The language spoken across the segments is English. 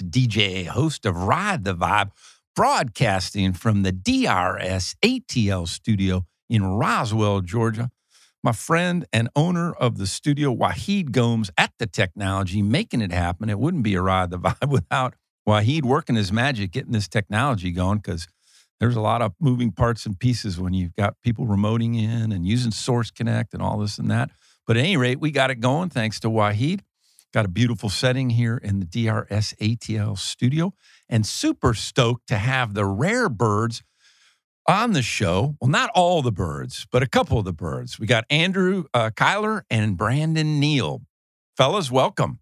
last DJ, host of Ride the Vibe, broadcasting from the DRS ATL studio in Roswell, Georgia. My friend and owner of the studio, Wahid Gomes, at the technology, making it happen. It wouldn't be a Ride the Vibe without Wahid working his magic, getting this technology going, because there's a lot of moving parts and pieces when you've got people remoting in and using Source Connect and all this and that. But at any rate, we got it going thanks to Wahid. Got a beautiful setting here in the DRS ATL studio and super stoked to have the rare birds on the show. Well, not all the birds, but a couple of the birds. We got Andrew uh, Cylar and Brandon Neal. Fellas, welcome.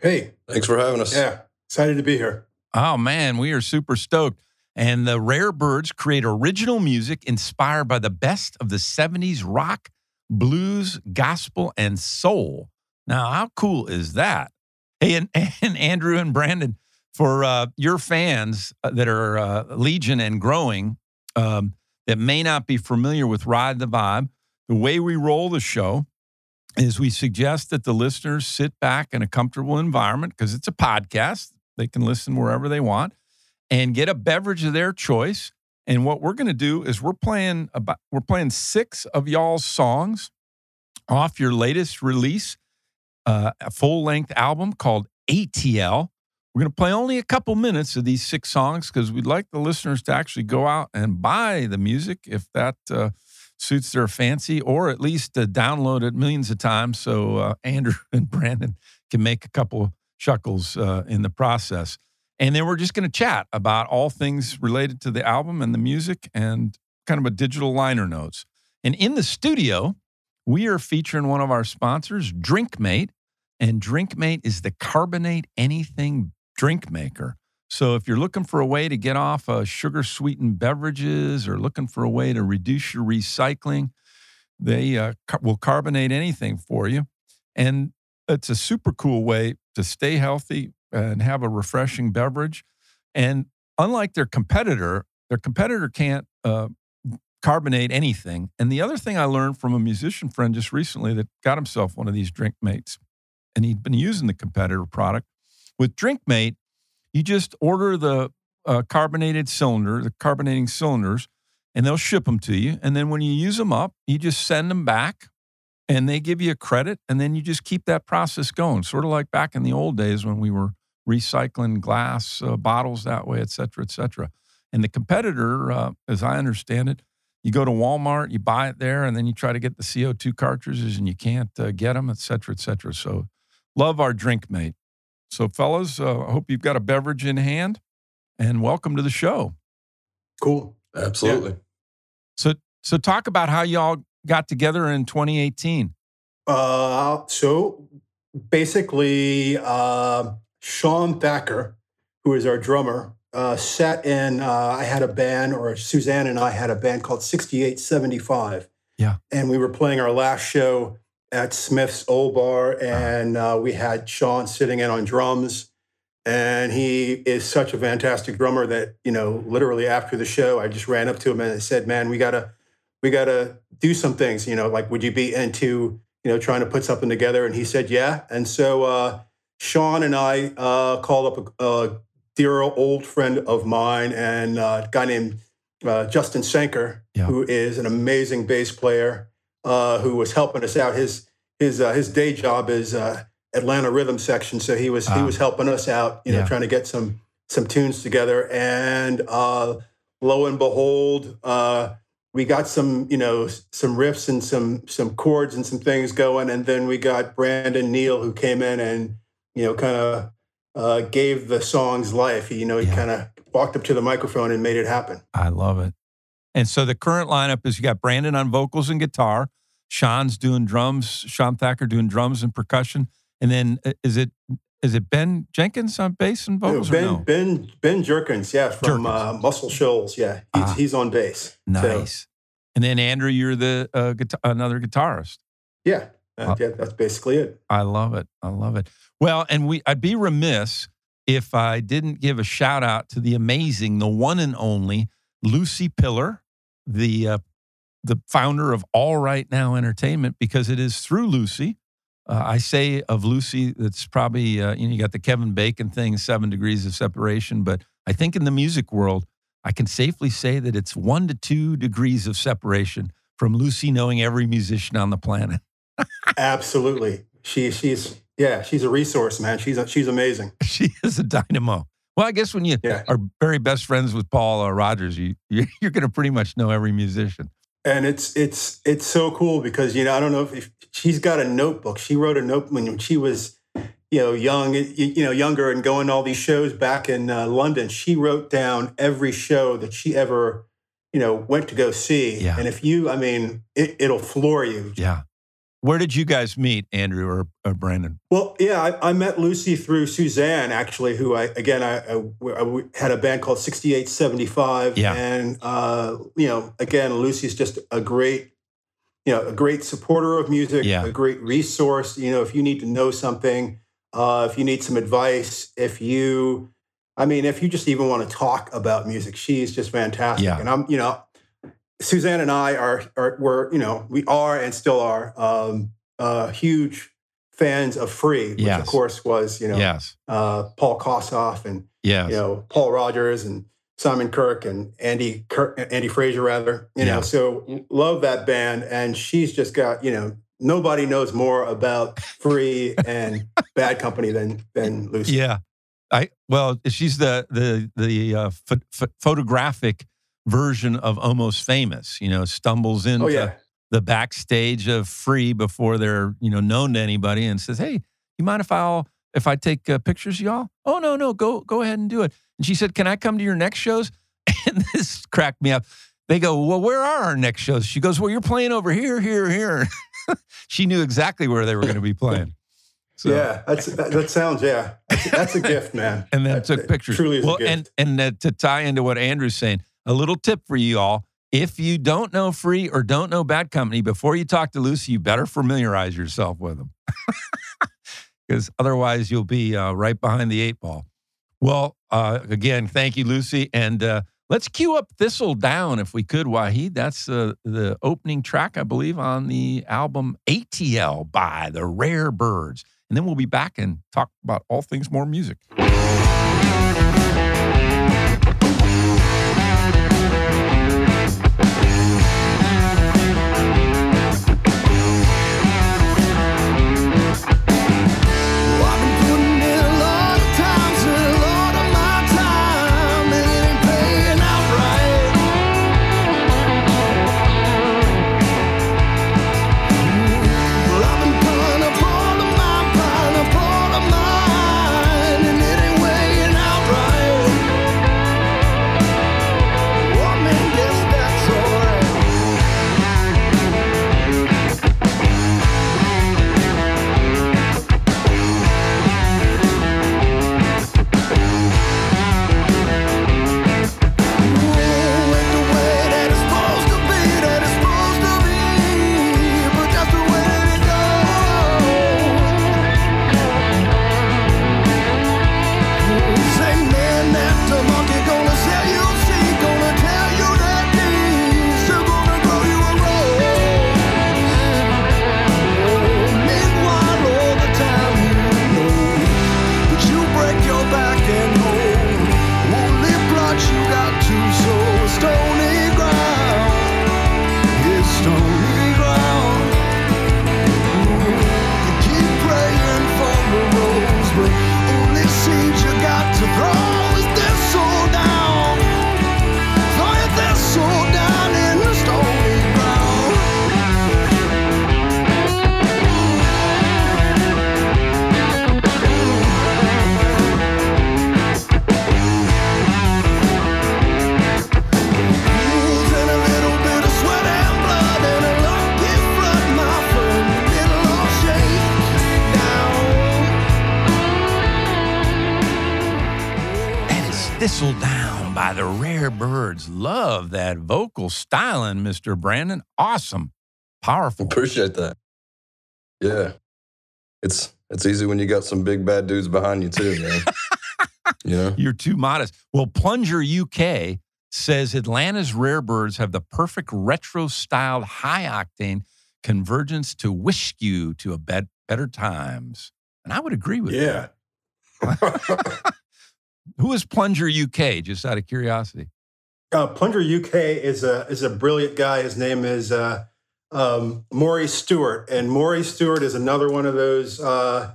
Hey. Thanks for having us. Yeah. Excited to be here. Oh, man, we are super stoked. And the Rare Birds create original music inspired by the best of the 70s rock, blues, gospel, and soul. Now, how cool is that? Hey, and, and Andrew and Brandon, for uh, your fans uh, that are uh, legion and growing um, that may not be familiar with Ride the Vibe, the way we roll the show is we suggest that the listeners sit back in a comfortable environment because it's a podcast. They can listen wherever they want and get a beverage of their choice. And what we're going to do is we're playing about we're playing six of y'all's songs off your latest release, uh, a full length album called ATL. We're going to play only a couple minutes of these six songs because we'd like the listeners to actually go out and buy the music if that uh, suits their fancy, or at least uh, download it millions of times so uh, Andrew and Brandon can make a couple chuckles uh, in the process. And then we're just going to chat about all things related to the album and the music and kind of a digital liner notes. And in the studio, we are featuring one of our sponsors, Drinkmate. And Drinkmate is the carbonate anything drink maker. So if you're looking for a way to get off uh, sugar sweetened beverages or looking for a way to reduce your recycling, they uh, will carbonate anything for you. And it's a super cool way to stay healthy and have a refreshing beverage. And unlike their competitor, their competitor can't uh, carbonate anything. And the other thing I learned from a musician friend just recently that got himself one of these drink mates, and he'd been using the competitor product. With Drinkmate, you just order the uh, carbonated cylinder, the carbonating cylinders, and they'll ship them to you. And then when you use them up, you just send them back and they give you a credit. And then you just keep that process going, sort of like back in the old days when we were recycling glass uh, bottles that way, et cetera, et cetera. And the competitor, uh, as I understand it, you go to Walmart, you buy it there, and then you try to get the CO2 cartridges and you can't uh, get them, et cetera, et cetera. So love our drink mate. So, fellas, uh, I hope you've got a beverage in hand and welcome to the show. Cool. Absolutely. Yeah. So, so talk about how y'all got together in 2018. Uh, so basically, uh, Shawn Thacker, who is our drummer, uh, sat in. Uh, I had a band, or Suzanne and I had a band called 6875. Yeah. And we were playing our last show at Smith's Old Bar, and uh, we had Shawn sitting in on drums. And he is such a fantastic drummer that you know, literally after the show, I just ran up to him and I said, "Man, we gotta, we gotta do some things. You know, like would you be into, you know, trying to put something together?" And he said, "Yeah." And so uh, Shawn and I uh, called up a, a, dear old friend of mine and uh, a guy named uh, Justin Senker, Yeah. who is an amazing bass player, uh, who was helping us out. His his uh, his day job is uh, Atlanta Rhythm Section, so he was he Ah. was helping us out, you know, Yeah. trying to get some some tunes together. And uh, lo and behold, uh, we got some you know some riffs and some some chords and some things going, and then we got Brandon Neal who came in and you know kind of uh, gave the songs life. He, you know, he Yeah. kind of walked up to the microphone and made it happen. I love it. And so the current lineup is you got Brandon on vocals and guitar, Shawn's doing drums, Shawn Thacker doing drums and percussion, and then uh, is it is it Ben Jenkins on bass and vocals? or ben no? Ben Ben Jerkins, yeah, from Uh, Muscle Shoals, yeah, he's, Ah. he's on bass. So, Nice. And then Andrew, you're the uh, guitar, another guitarist. yeah, uh, Uh, yeah, that's basically it. I love it. I love it. Well, and we I'd be remiss if I didn't give a shout out to the amazing, the one and only Lucy Piller, the uh, the founder of All Right Now Entertainment, because it is through Lucy uh, I say of Lucy, that's probably uh, you know you got the Kevin Bacon thing, seven degrees of separation. But I think in the music world, I can safely say that it's one to two degrees of separation from Lucy knowing every musician on the planet. Absolutely, she she's yeah she's a resource, man. She's a, she's amazing. she is a dynamo. Well, I guess when you Yeah. are very best friends with Paul uh, Rodgers, you you- you're going to pretty much know every musician. and it's it's it's so cool because you know I don't know if, if she's got a notebook. She wrote a note when she was you know young, you, you know younger, and going to all these shows back in uh, London. She wrote down every show that she ever you know went to go see. Yeah. And if you, I mean, it, it'll floor you. Yeah. Where did you guys meet, Andrew or, or Brandon? Well, yeah, I, I met Lucy through Suzanne, actually, who I again I, I, I had a band called Sixty Eight Seventy Five, Yeah. and uh, you know, again, Lucy's just a great, you know, a great supporter of music, Yeah. a great resource. You know, if you need to know something, uh, if you need some advice, if you, I mean, if you just even want to talk about music, she's just fantastic. Yeah. And I'm, you know, Suzanne and I are, are we're, you know, we are and still are um, uh, huge fans of Free, which Yes. of course was, you know, yes. uh, Paul Kossoff and Yes. you know Paul Rodgers and Simon Kirke and Andy Kirk, Andy Fraser rather. You know, so love that band, and she's just got you know nobody knows more about Free and Bad Company than than Lucy. Yeah. I well, she's the the the uh, pho- pho- photographic version of Almost Famous. You know, stumbles into Oh yeah. the backstage of Free before they're you know known to anybody, and says, "Hey, you mind if I'll if I take uh, pictures, of y'all?" Oh no, no, go go ahead and do it. And she said, "Can I come to your next shows?" And this cracked me up. They go, "Well, where are our next shows?" She goes, "Well, you're playing over here, here, here." she knew exactly where they were going to be playing. So, yeah, that's that, that sounds yeah. That's, that's a gift, man. and then That- took pictures. Truly well, a gift. and and uh, to tie into what Andrew's saying, a little tip for you all: if you don't know Free or don't know Bad Company, before you talk to Lucy, you better familiarize yourself with them, because otherwise you'll be uh, right behind the eight ball. Well, uh, again, thank you, Lucy, and uh, let's cue up Thistle Down if we could, Wahid. That's uh, the opening track, I believe, on the album ATL by the Rare Birds. And then we'll be back and talk about all things more music. Vocal styling, Mr. Brandon. Awesome. Powerful. Appreciate that. Yeah. It's it's easy when you got some big bad dudes behind you too, man. you know? You're too modest. Well, Plunger UK says Atlanta's Rare Birds have the perfect retro styled high octane convergence to whisk you to a bed, better times. And I would agree with that. Yeah. that. Who is Plunger UK? Just out of curiosity. Uh, Plunger UK is a is a brilliant guy. His name is uh, um, Maury Stewart, and Maury Stewart is another one of those. Uh,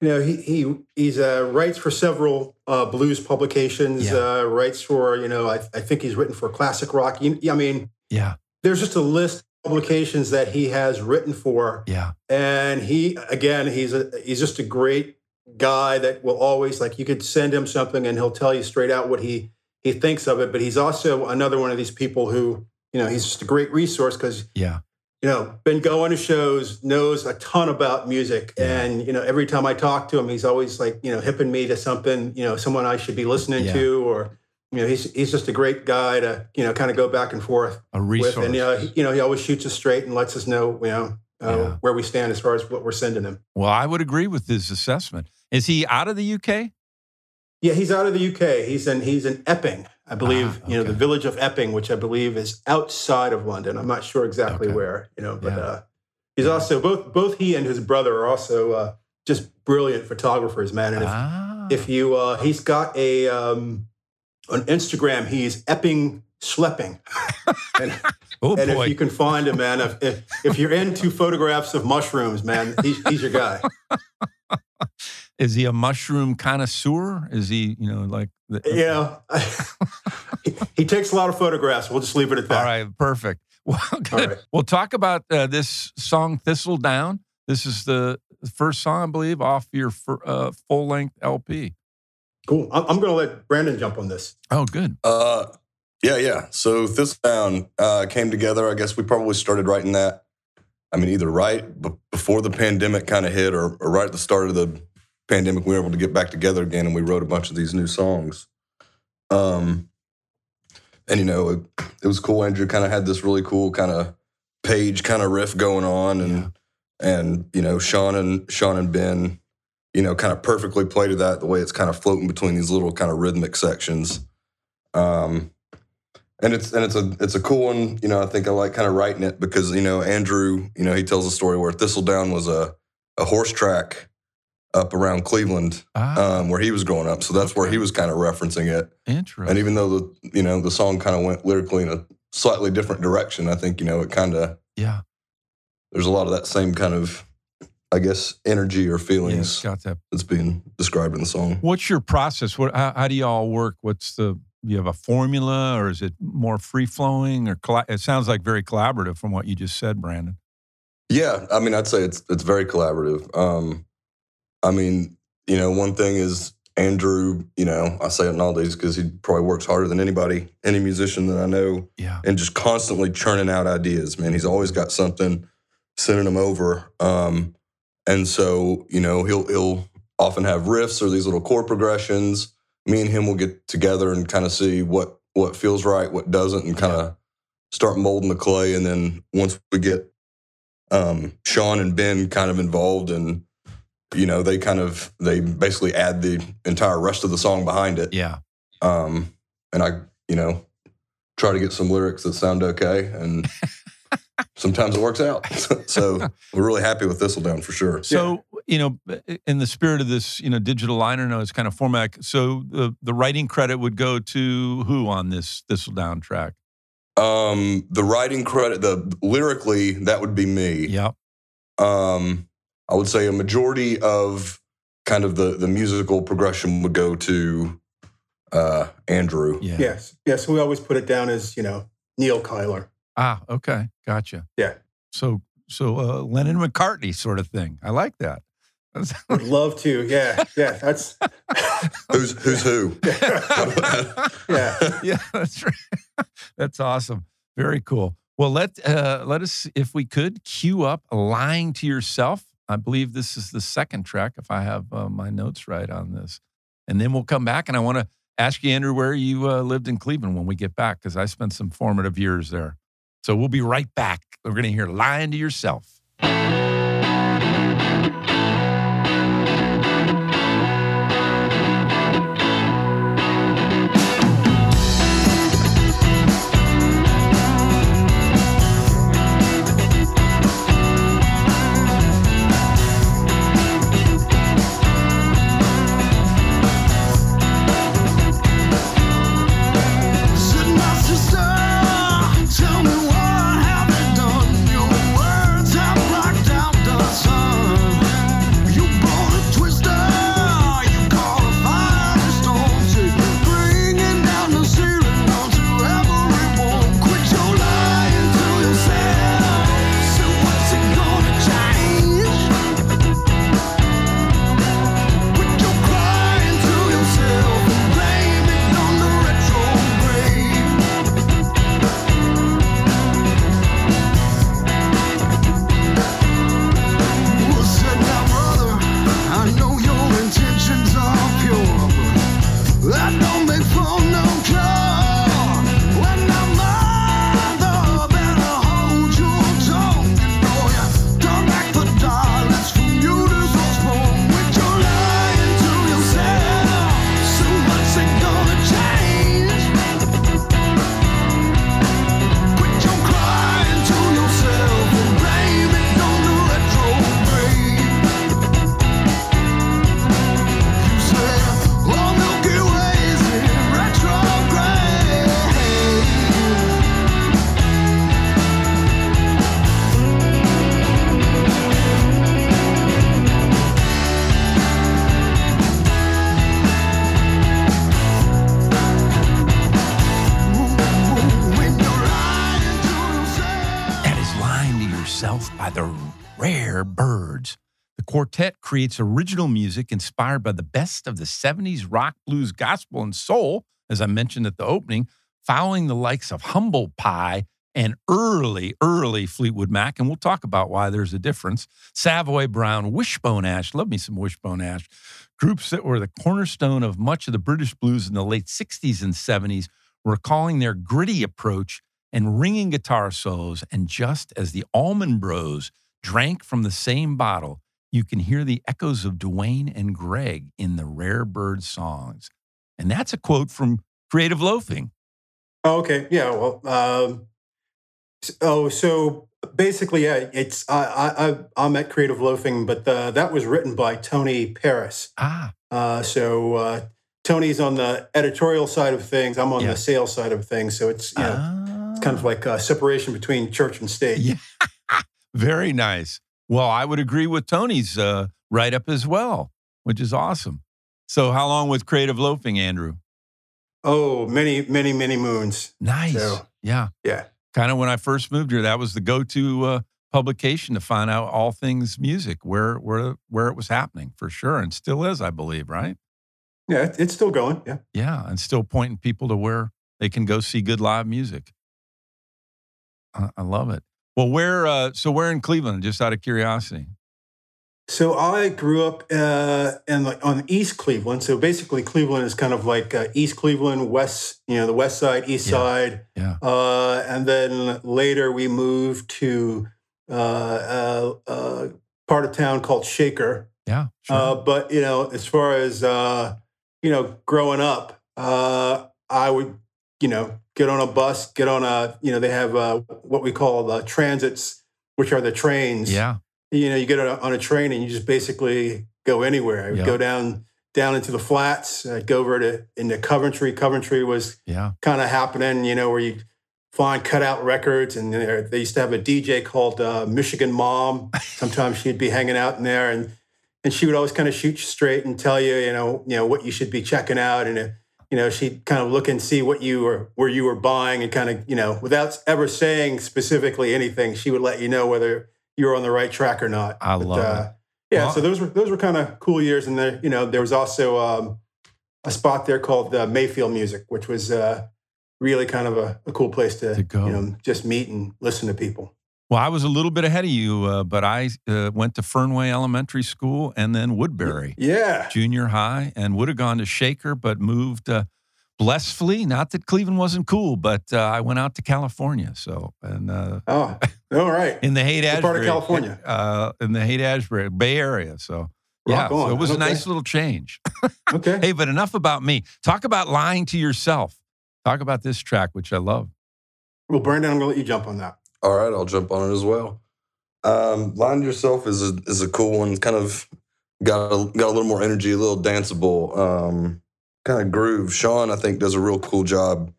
you know, he he he's uh, writes for several uh, blues publications. Yeah. Uh, writes for you know, I, I think he's written for classic rock. You- I mean, Yeah, there's just a list of publications that he has written for, yeah, and he again, he's a he's just a great guy that will always like you could send him something and he'll tell you straight out what he he thinks of it. But he's also another one of these people who you know he's just a great resource because yeah, you know been going to shows, knows a ton about music, Yeah. and you know every time I talk to him, he's always like you know hipping me to something you know someone I should be listening Yeah. to or. You know, he's he's just a great guy to you know kind of go back and forth a resource. with, and you know, he, you know he always shoots us straight and lets us know you know uh, Yeah. where we stand as far as what we're sending him. well, I would agree with his assessment. Is he out of the UK? Yeah, he's out of the UK. He's in he's in Epping, I believe. Ah, You know, the village of Epping, which I believe is outside of London. I'm not sure exactly Okay. where. You know, but Yeah. uh, he's also both both he and his brother are also uh, just brilliant photographers, man. And if, ah, if you uh, he's got a um, on Instagram, he's Epping schlepping. and oh and if you can find him, man, if, if if you're into photographs of mushrooms, man, he's, he's your guy. is he a mushroom connoisseur? Is he, you know, like? The, You know, he, he takes a lot of photographs. We'll just leave it at that. All right, perfect. Well, good. All right. We'll talk about uh, this song, Thistle Down. This is the first song, I believe, off your fir- uh, full length LP. Cool. I'm, I'm going to let Brandon jump on this. Oh, good. Uh, yeah, yeah. So Thistle down uh, came together. I guess we probably started writing that. I mean, either right b- before the pandemic kind of hit, or, or right at the start of the pandemic, we were able to get back together again, and we wrote a bunch of these new songs. Um, and you know, it, it was cool. Andrew kind of had this really cool kind of page kind of riff going on, and and you know, Shawn and Shawn and Ben, you know, kind of perfectly played to that the way it's kind of floating between these little kind of rhythmic sections. Um, and it's and it's a it's a cool one. You know, I think I like kind of writing it because you know Andrew, you know, he tells a story where Thistledown was a a horse track up around Cleveland Ah, um, where he was growing up. So that's where he was kind of referencing it. interesting. And even though the you know the song kind of went lyrically in a slightly different direction, I think you know it kind of yeah, there's a lot of that same kind of I guess energy or feelings it's got that. that's being described in the song. What's your process? What? How, how do you all work? What's the? You have a formula, or is it more free flowing? Or it sounds like very collaborative from what you just said, Brandon. Yeah, I mean, I'd say it's it's very collaborative. Um, I mean, you know, one thing is Andrew. You know, I say it nowadays because he probably works harder than anybody, any musician that I know, Yeah, and just constantly churning out ideas. Man, he's always got something, sending them over. Um, and so, you know, he'll he'll often have riffs or these little chord progressions. Me and him will get together and kind of see what what feels right, what doesn't, and kind of start molding the clay. And then once we get um, Shawn and Ben kind of involved, and you know, they kind of they basically add the entire rest of the song behind it. yeah. Um, and I, you know, try to get some lyrics that sound okay, and sometimes it works out. so we're really happy with Thistledown for sure. So you know, in the spirit of this, you know, digital liner notes kind of format. So the the writing credit would go to who on this Thistledown track? Um, the writing credit, the lyrically, that would be me. Yep. Um, I would say a majority of kind of the the musical progression would go to uh, Andrew. Yeah. Yes. Yes. We always put it down as, you know, Neal Cylar. Ah, okay, gotcha. Yeah. So so uh, Lennon McCartney sort of thing. I like that. I would love to. Yeah. Yeah. That's, Who's who's who? yeah. yeah, that's right. That's awesome. Very cool. Well, let uh, let us, if we could, cue up "Lying to Yourself." I believe this is the second track, if I have uh, my notes right on this. And then we'll come back, and I want to ask you, Andrew, where you uh, lived in Cleveland when we get back, because I spent some formative years there. So we'll be right back. We're going to hear "Lying to Yourself." Quartet creates original music inspired by the best of the 70s rock, blues, gospel, and soul, as I mentioned at the opening, following the likes of Humble Pie and early, early Fleetwood Mac. And we'll talk about why there's a difference. Savoy Brown, Wishbone Ash, love me some Wishbone Ash, groups that were the cornerstone of much of the British blues in the late 60s and 70s, recalling their gritty approach and ringing guitar solos. And just as the Allman Bros drank from the same bottle, you can hear the echoes of Duane and Gregg in the Rare Bird songs. And that's a quote from Creative Loafing. Oh, okay. Yeah. Well. Um, oh, so basically, yeah. It's I I I'm at Creative Loafing, but uh, that was written by Tony Paris. Ah, Uh, so uh, Tony's on the editorial side of things. I'm on Yeah. the sales side of things. So it's you know, ah. it's kind of like uh, separation between church and state. Yeah. Very nice. Well, I would agree with Tony's uh, write up as well, which is awesome. So, how long with Creative Loafing, Andrew? Oh, many, many, many moons. Nice. So- yeah. Yeah. Kind of when I first moved here, that was the go to uh, publication to find out all things music, where, where, where it was happening for sure. And still is, I believe, right? Yeah, it's still going. Yeah. Yeah. And still pointing people to where they can go see good live music. I, I love it. Well, where, uh, so where in Cleveland, just out of curiosity? So I grew up uh, in like on East Cleveland. So basically, Cleveland is kind of like uh, East Cleveland, West, you know, the West Side, East Yeah. Side, Yeah. uh, and then later we moved to uh, uh, uh, part of town called Shaker. Yeah. Sure. Uh, but you know, as far as uh, you know, growing up, uh, I would you know get on a bus, get on a you know they have uh, what we call the transits, which are the trains yeah. you know, you get on a, on a train and you just basically go anywhere. I would Yeah. go down down into the flats. I'd go over to into Coventry. Coventry was Yeah. kind of happening, you know, where you find cutout records, and they used to have a DJ called uh, Michigan Mom. Sometimes she'd be hanging out in there, and and she would always kind of shoot you straight and tell you, you know, you know what you should be checking out, and uh, you know, she'd kind of look and see what you were where you were buying, and kind of you know, without ever saying specifically anything, she would let you know whether you were on the right track or not. I love it. Yeah, Well- so those were those were kind of cool years, and there, you know, there was also um, a spot there called uh, Mayfield Music, which was uh, really kind of a, a cool place to, To go. you know, just meet and listen to people. Well, I was a little bit ahead of you, uh, but I uh, went to Fernway Elementary School and then Woodbury Yeah, Junior High and would have gone to Shaker, but moved uh, blissfully. Not that Cleveland wasn't cool, but uh, I went out to California. So, and uh, oh, all right, in the Haight Ashbury, part of California? Uh, in the Haight Ashbury Bay Area. So, yeah, Rock so it was a nice little change. okay. Hey, but enough about me. Talk about lying to yourself. Talk about this track, which I love. Well, Brandon, I'm gonna let you jump on that. All right, I'll jump on it as well. Um, Line Yourself is a, is a cool one. Kind of got a, got a little more energy, a little danceable um, kind of groove. Shawn, I think, does a real cool job.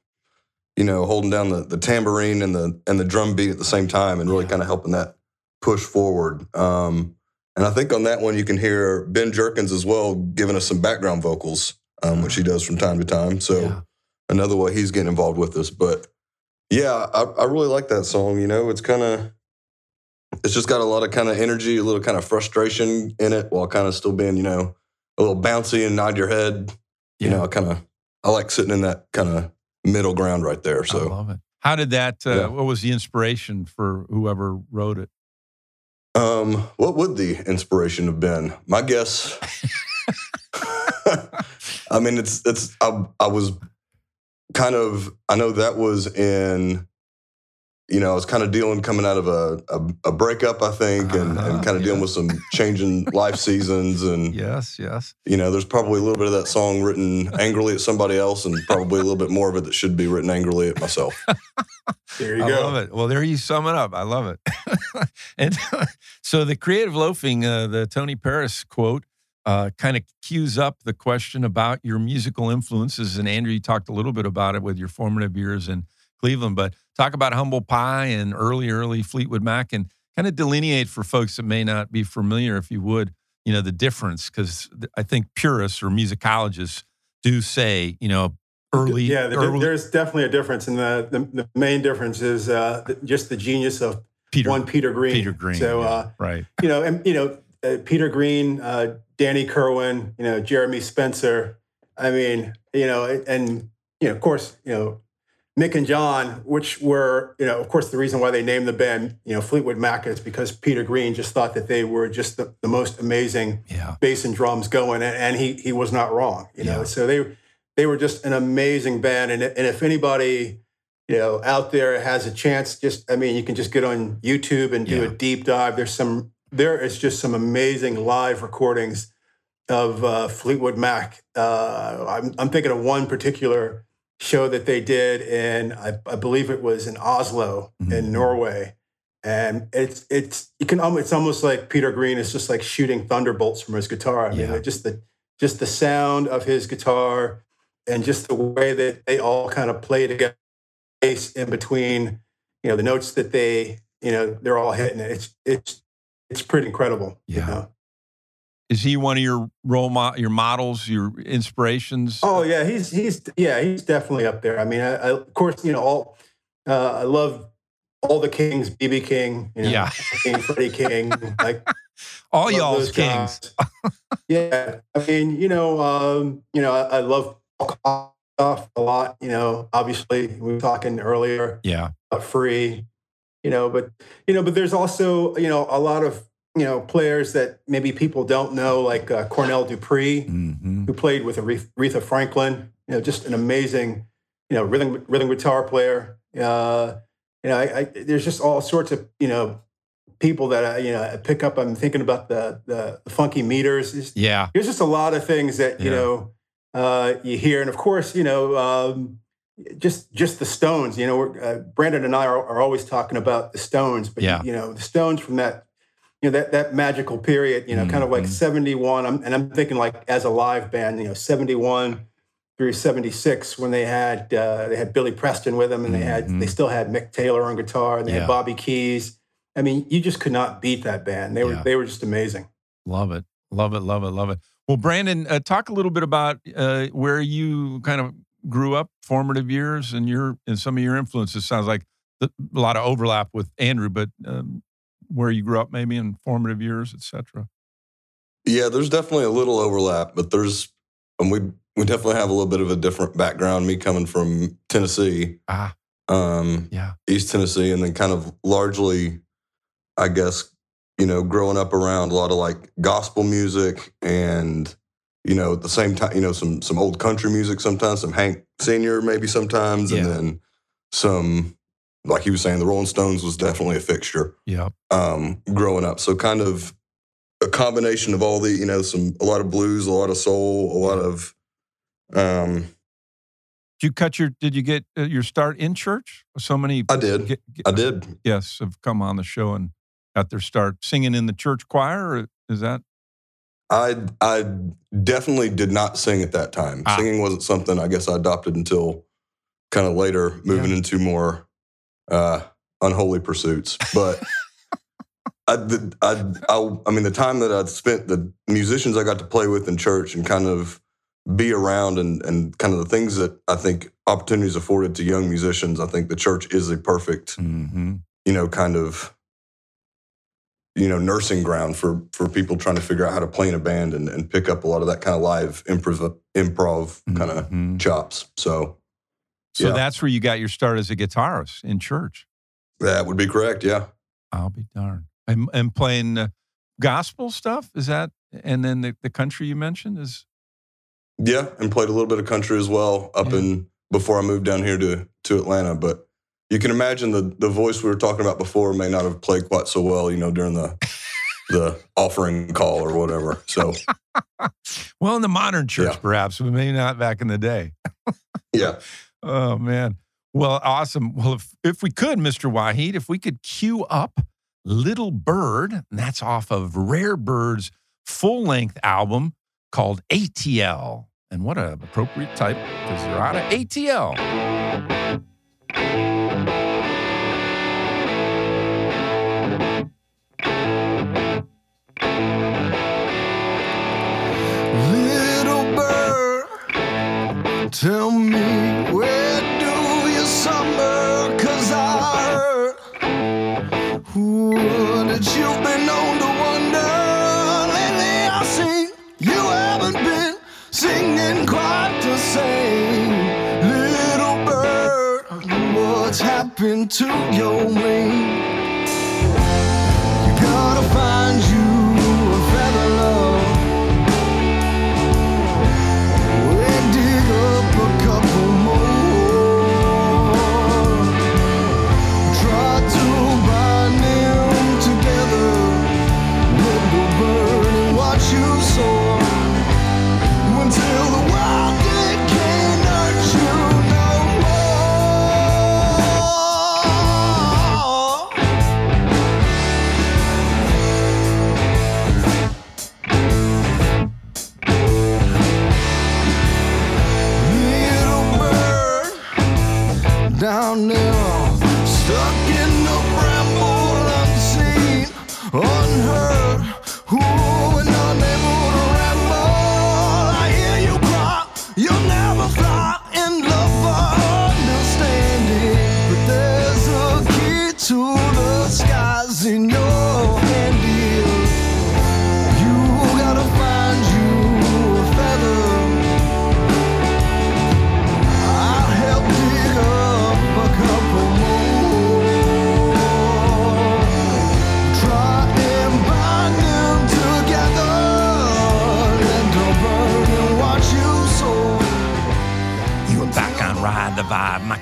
You know, holding down the, the tambourine and the and the drum beat at the same time, and really Yeah. kind of helping that push forward. Um, and I think on that one you can hear Ben Jerkins as well, giving us some background vocals, um, which he does from time to time. So Yeah. another way he's getting involved with us. But yeah, I, I really like that song. You know, it's kind of, it's just got a lot of kind of energy, a little kind of frustration in it, while kind of still being, you know, a little bouncy and nod your head. You know, I kind of, I like sitting in that kind of middle ground right there. I So love it. How did that? Uh, Yeah. What was the inspiration for whoever wrote it? Um, what would the inspiration have been? My guess. I mean, it's it's. I, I was kind of. I know that was in. You know, I was kind of dealing coming out of a a, a breakup, I think, and, Uh-huh, and kind of dealing with some changing life seasons, and Yes, yes. you know, there's probably a little bit of that song written angrily at somebody else, and probably a little bit more of it that should be written angrily at myself. There you I go. I love it. Well, there you sum it up. I love it. and so the creative loafing, uh, the Tony Paris quote, uh, kind of cues up the question about your musical influences. And Andrew, you talked a little bit about it with your formative years in Cleveland, but talk about Humble Pie and early, early Fleetwood Mac and kind of delineate for folks that may not be familiar, if you would, you know, the difference. Because I think purists or musicologists do say, you know, early, yeah, early there's definitely a difference, and the the, the main difference is uh, just the genius of Peter, one Peter Green. Peter Green. So, yeah, uh, right. you know, and you know, uh, Peter Green, uh, Danny Kirwan, you know, Jeremy Spencer. I mean, you know, and you know, of course, you know, Mick and John, which were, you know, of course, the reason why they named the band, you know, Fleetwood Mac is because Peter Green just thought that they were just the, the most amazing Yeah. bass and drums going, and, and he he was not wrong, you know. Yeah. So they they were just an amazing band, and and if anybody you know out there has a chance, just I mean, you can just get on YouTube and do Yeah. a deep dive. There's some there is just some amazing live recordings of uh, Fleetwood Mac. Uh, I'm I'm thinking of one particular show that they did in I, I believe it was in Oslo Mhm. in Norway. And it's it's you can almost it's almost like Peter Green is just like shooting thunderbolts from his guitar. I mean, Yeah. just the just the sound of his guitar and just the way that they all kind of play together, in between, you know, the notes that they, you know, they're all hitting. It's it's it's pretty incredible. you Yeah. know? Is he one of your role mo- your models, your inspirations? Oh yeah, he's he's yeah he's definitely up there. I mean, I, I, of course you know all. Uh, I love all the Kings, BB King, you know, Yeah. King, Freddie King, like All y'all's kings. yeah, I mean, you know, um, you know, I, I love Kossoff a lot. You know, obviously we were talking earlier Yeah. free, you know, but you know, but there's also you know a lot of you know players that maybe people don't know, like uh, Cornell Dupree hmm who played with Aretha Franklin. You know, just an amazing, you know, rhythm rhythm guitar player. Uh, you know, I, I, there's just all sorts of you know people that I, you know I pick up. I'm thinking about the the, the funky meters. There's, Yeah. there's just a lot of things that you Yeah. know uh, you hear, and of course, you know. Um, just, just the Stones. You know, we're, uh, Brandon and I are, are always talking about the Stones, but Yeah. you know, the Stones from that you know that that magical period you know kind of like Mhm. 71 I'm, and i'm thinking like as a live band you know 71 through 76 when they had uh, they had billy preston with them and they had they still had mick taylor on guitar and they Yeah. had bobby keys i mean you just could not beat that band they were Yeah. they were just amazing Love it. Love it. Love it. Love it. Well, Brandon, uh, talk a little bit about uh, where you kind of grew up, formative years, and your and some of your influences. Sounds like the, a lot of overlap with Andrew, but um, where you grew up, maybe in formative years, etc. Yeah, there's definitely a little overlap, but there's and we we definitely have a little bit of a different background. Me coming from Tennessee, Ah, um, yeah, East Tennessee, and then kind of largely, I guess, you know, growing up around a lot of like gospel music and you know at the same time, you know, some some old country music sometimes, some Hank Senior maybe sometimes, and then some like he was saying, the Rolling Stones was definitely a fixture yeah, um, growing up. So kind of a combination of all the, you know, some a lot of blues, a lot of soul, a lot of um Did you cut your? Did you get uh, your start in church? So many. I did. Get, get, I did. guests have come on the show and got their start singing in the church choir. Or is that? I I definitely did not sing at that time. Ah. Singing wasn't something I guess I adopted until kind of later, moving into more uh, unholy pursuits. But I, I, I, I mean, the time that I'd spent, the musicians I got to play with in church and kind of be around and, and kind of the things that I think opportunities afforded to young musicians, I think the church is a perfect, Mm-hmm. you know, kind of, you know, nursing ground for, for people trying to figure out how to play in a band and, and pick up a lot of that kind of live improv, improv kind of Mhm. chops. So So Yeah. that's where you got your start as a guitarist in church. that would be correct. Yeah. I'll be darned. And, and playing uh, gospel stuff is that, and then the, the country you mentioned is Yeah, and played a little bit of country as well up Yeah. in before I moved down here to to Atlanta. But you can imagine the the voice we were talking about before may not have played quite so well, you know, during the the offering call or whatever. So well in the modern church, Yeah. perhaps, but maybe not back in the day. yeah, Oh man. Well, awesome. Well, if if we could, Mr. Wahid, if we could cue up Little Bird, and that's off of Rare Bird's full length album called ATL. And what an appropriate type because they're out of ATL. Tell me where do you summer? Cause I heard who that you've been known to wonder. Lately I see you haven't been singing quite the same. Little bird, what's happened to your wings? There, stuck in the bramble, unseen, unheard, ooh,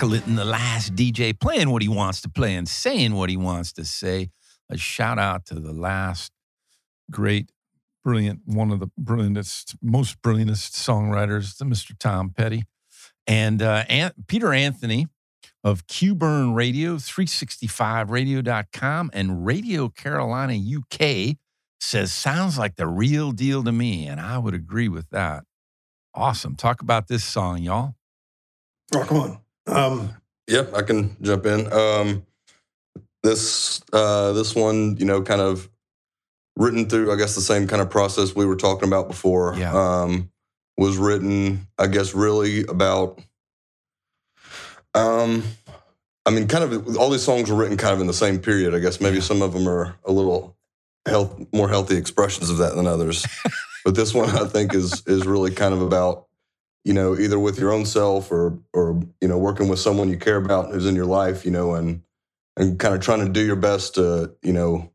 Litten, the last DJ, playing what he wants to play and saying what he wants to say. A shout out to the last great, brilliant, one of the brilliantest, most brilliantest songwriters, Mr. Tom Petty. And uh, Peter Anthony of QBurn Radio, 365radio.com, and Radio Carolina UK says, sounds like the real deal to me. And I would agree with that. Awesome. Talk about this song, y'all. Oh, come on. Um, Yep, I can jump in. Um, this uh, this one, you know, kind of written through, I guess, the same kind of process we were talking about before. Yeah. Um, was written, I guess, really about. Um, I mean, kind of all these songs were written kind of in the same period. I guess maybe Yeah. some of them are a little health, more healthy expressions of that than others. but this one, I think, is is really kind of about you know, either with your own self or or you know, working with someone you care about who's in your life, you know, and and kind of trying to do your best to, you know,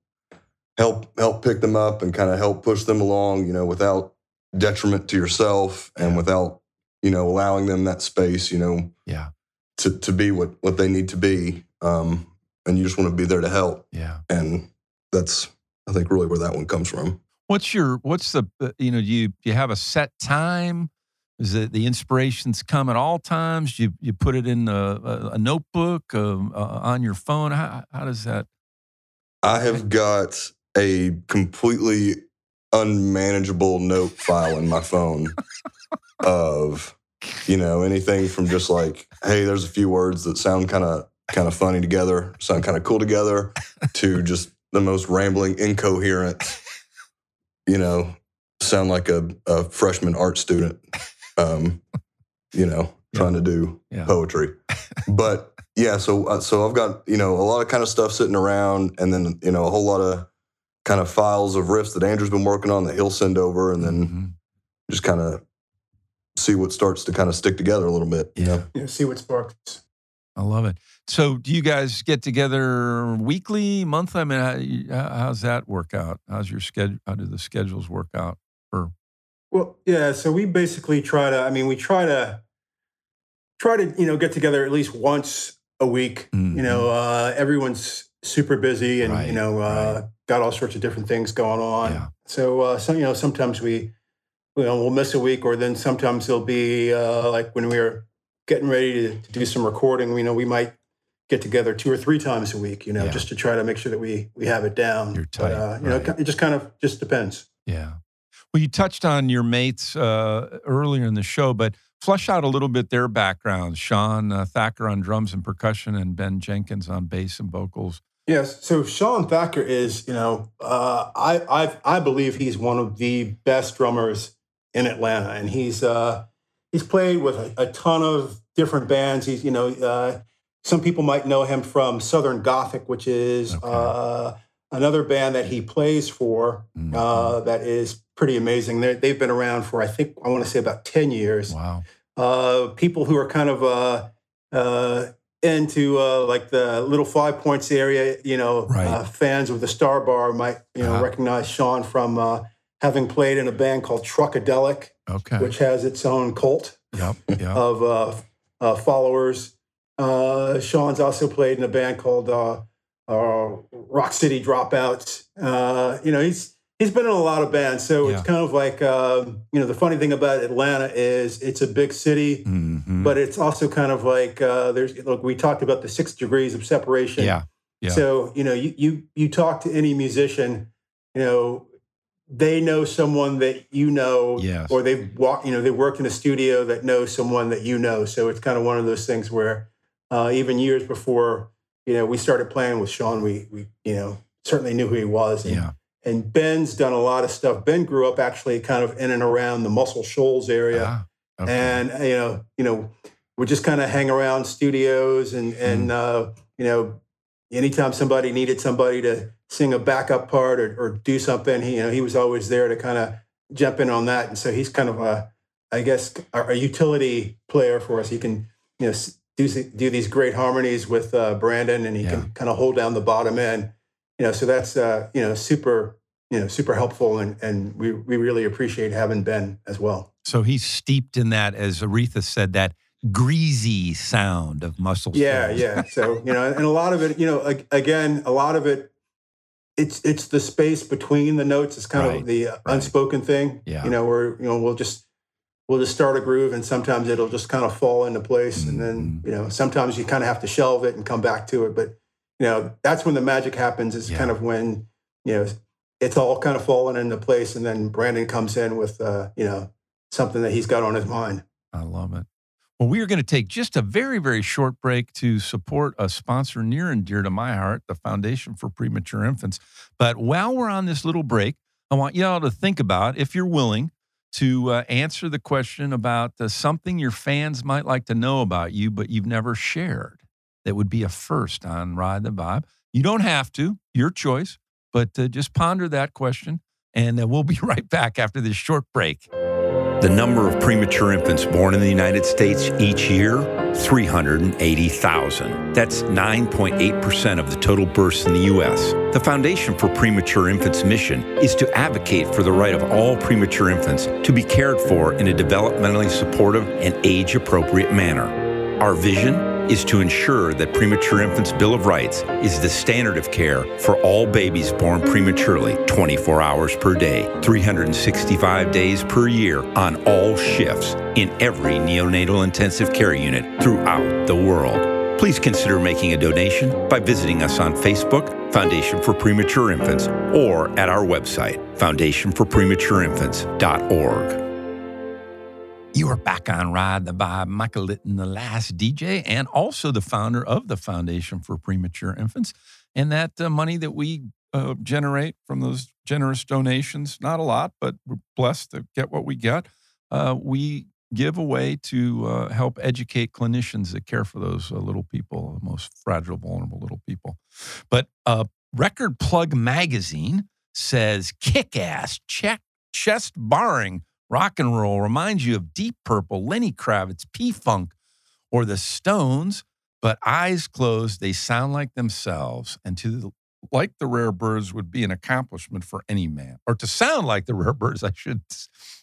help help pick them up and kind of help push them along, you know, without detriment to yourself and Yeah. without, you know, allowing them that space, you know, Yeah. to to be what what they need to be. Um, and you just want to be there to help. Yeah. And that's I think really where that one comes from. What's your what's the uh, you know do you do you have a set time? Is it the inspirations come at all times? You you put it in a, a, a notebook um, uh, on your phone. How, how does that? I have got a completely unmanageable note file in my phone of, you know, anything from just like, hey, there's a few words that sound kind of kind of funny together, sound kind of cool together, to just the most rambling, incoherent, you know, sound like a, a freshman art student, um, you know, trying to do Yeah. poetry. But yeah, so uh, so I've got you know a lot of kind of stuff sitting around, and then you know a whole lot of kind of files of riffs that Andrew's been working on that he'll send over, and then Mhm. just kind of see what starts to kind of stick together a little bit. Yeah. you know, see what sparks. I love it. So, do you guys get together weekly, monthly? I mean, how, how's that work out? How's your schedule? How do the schedules work out? Well, yeah. So we basically try to. I mean, we try to try to you know get together at least once a week. Mhm. You know, uh, everyone's super busy and Right, you know uh, right. got all sorts of different things going on. Yeah. So uh, some you know sometimes we you know we'll miss a week, or then sometimes it'll be uh, like when we are getting ready to, to do some recording. You know, we might get together two or three times a week. You know, Yeah. just to try to make sure that we we have it down. You're But tight, uh, you know, right. it just kind of just depends. Yeah. Well, you touched on your mates uh, earlier in the show, but flesh out a little bit their backgrounds. Shawn uh, Thacker on drums and percussion, and Ben Jenkins on bass and vocals. Yes. So Shawn Thacker is, you know, uh, I I I believe he's one of the best drummers in Atlanta, and he's uh, he's played with a, a ton of different bands. He's, you know, uh, some people might know him from Southern Gothic, which is Okay. Another band that he plays for. Mhm. Uh, that is pretty amazing. They're, they've been around for I think I want to say about ten years wow. uh, people who are kind of uh, uh, into uh, like the little Five Points area, you know, Right. uh, fans of the Star Bar might you know Uh-huh. recognize Shawn from uh, having played in a band called Truckadelic, Okay. which has its own cult Yep. Yep. of uh, uh, followers. Uh, Shawn's also played in a band called uh, uh, Rock City Dropouts. Uh, you know, he's he's been in a lot of bands, so Yeah. it's kind of like um, you know the funny thing about Atlanta is it's a big city, Mhm. but it's also kind of like uh, there's look we talked about the six degrees of separation. yeah. Yeah. So you know, you you you talk to any musician, you know, they know someone that you know, Yes. or they've walked, you know, they worked in a studio that knows someone that you know. So it's kind of one of those things where, uh, even years before, you know, we started playing with Shawn, we we you know certainly knew who he was. And, Yeah. and Ben's done a lot of stuff. Ben grew up actually kind of in and around the Muscle Shoals area Ah, okay. and uh, you know, you know, we just kind of hang around studios, and and uh, you know, anytime somebody needed somebody to sing a backup part or, or do something, he you know he was always there to kind of jump in on that, and so he's kind of a, I guess, a, a utility player for us. He can you know do do these great harmonies with uh, Brandon, and he Yeah. can kind of hold down the bottom end, you know. So that's uh, you know super you know super helpful, and and we we really appreciate having Ben as well. So he's steeped in that, as Aretha said, that greasy sound of muscle. Yeah, yeah. So you know, and a lot of it, you know, ag- again, a lot of it, it's it's the space between the notes. It's kind Right, of the uh, unspoken thing. Yeah. You know, where you know we'll just we'll just start a groove, and sometimes it'll just kind of fall into place, and then Mhm. you know, sometimes you kind of have to shelve it and come back to it. But you know, that's when the magic happens. Is Yeah. kind of when you know it's all kind of falling into place, and then Brandon comes in with uh, you know something that he's got on his mind. I love it. Well, we are going to take just a very, very short break to support a sponsor near and dear to my heart, the Foundation for Premature Infants. But while we're on this little break, I want you all to think about, if you're willing, to uh, answer the question about uh, something your fans might like to know about you, but you've never shared. That would be a first on Ride the Vibe. You don't have to, your choice, but uh, just ponder that question. And uh, we'll be right back after this short break. The number of premature infants born in the United States each year 380,000. That's 9.8% of the total births in the U.S. The Foundation for Premature Infants' mission is to advocate for the right of all premature infants to be cared for in a developmentally supportive and age appropriate manner. Our vision is to ensure that Premature Infants' Bill of Rights is the standard of care for all babies born prematurely 24 hours per day, 365 days per year on all shifts in every neonatal intensive care unit throughout the world. Please consider making a donation by visiting us on Facebook, Foundation for Premature Infants, or at our website, foundationforprematureinfants.org. You are back on Ride the Vibe. Michael Litten, the last DJ, and also the founder of the Foundation for Premature Infants. And that uh, money that we uh, generate from those generous donations, not a lot, but we're blessed to get what we get. Uh, we give away to uh, help educate clinicians that care for those uh, little people, the most fragile, vulnerable little people. But uh, Record Plug Magazine says kick ass, check, chest barring rock and roll reminds you of Deep Purple, Lenny Kravitz, P Funk, or the Stones, but eyes closed, they sound like themselves. And to like the Rare Birds would be an accomplishment for any man, or to sound like the Rare Birds, I should,